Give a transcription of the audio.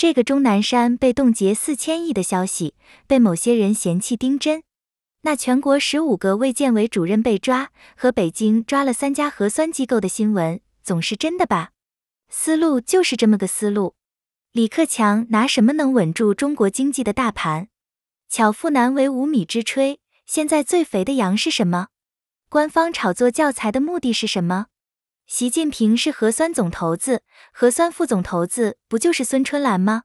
这个钟南山被冻结四千亿的消息，被某些人嫌弃丁真。那全国十五个卫健委主任被抓，和北京抓了三家核酸机构的新闻，总是真的吧？思路就是这么个思路。李克强拿什么能稳住中国经济的大盘？巧妇难为无米之炊。现在最肥的羊是什么？官方炒作教材的目的是什么？习近平是核酸总头子，核酸副总头子不就是孙春兰吗？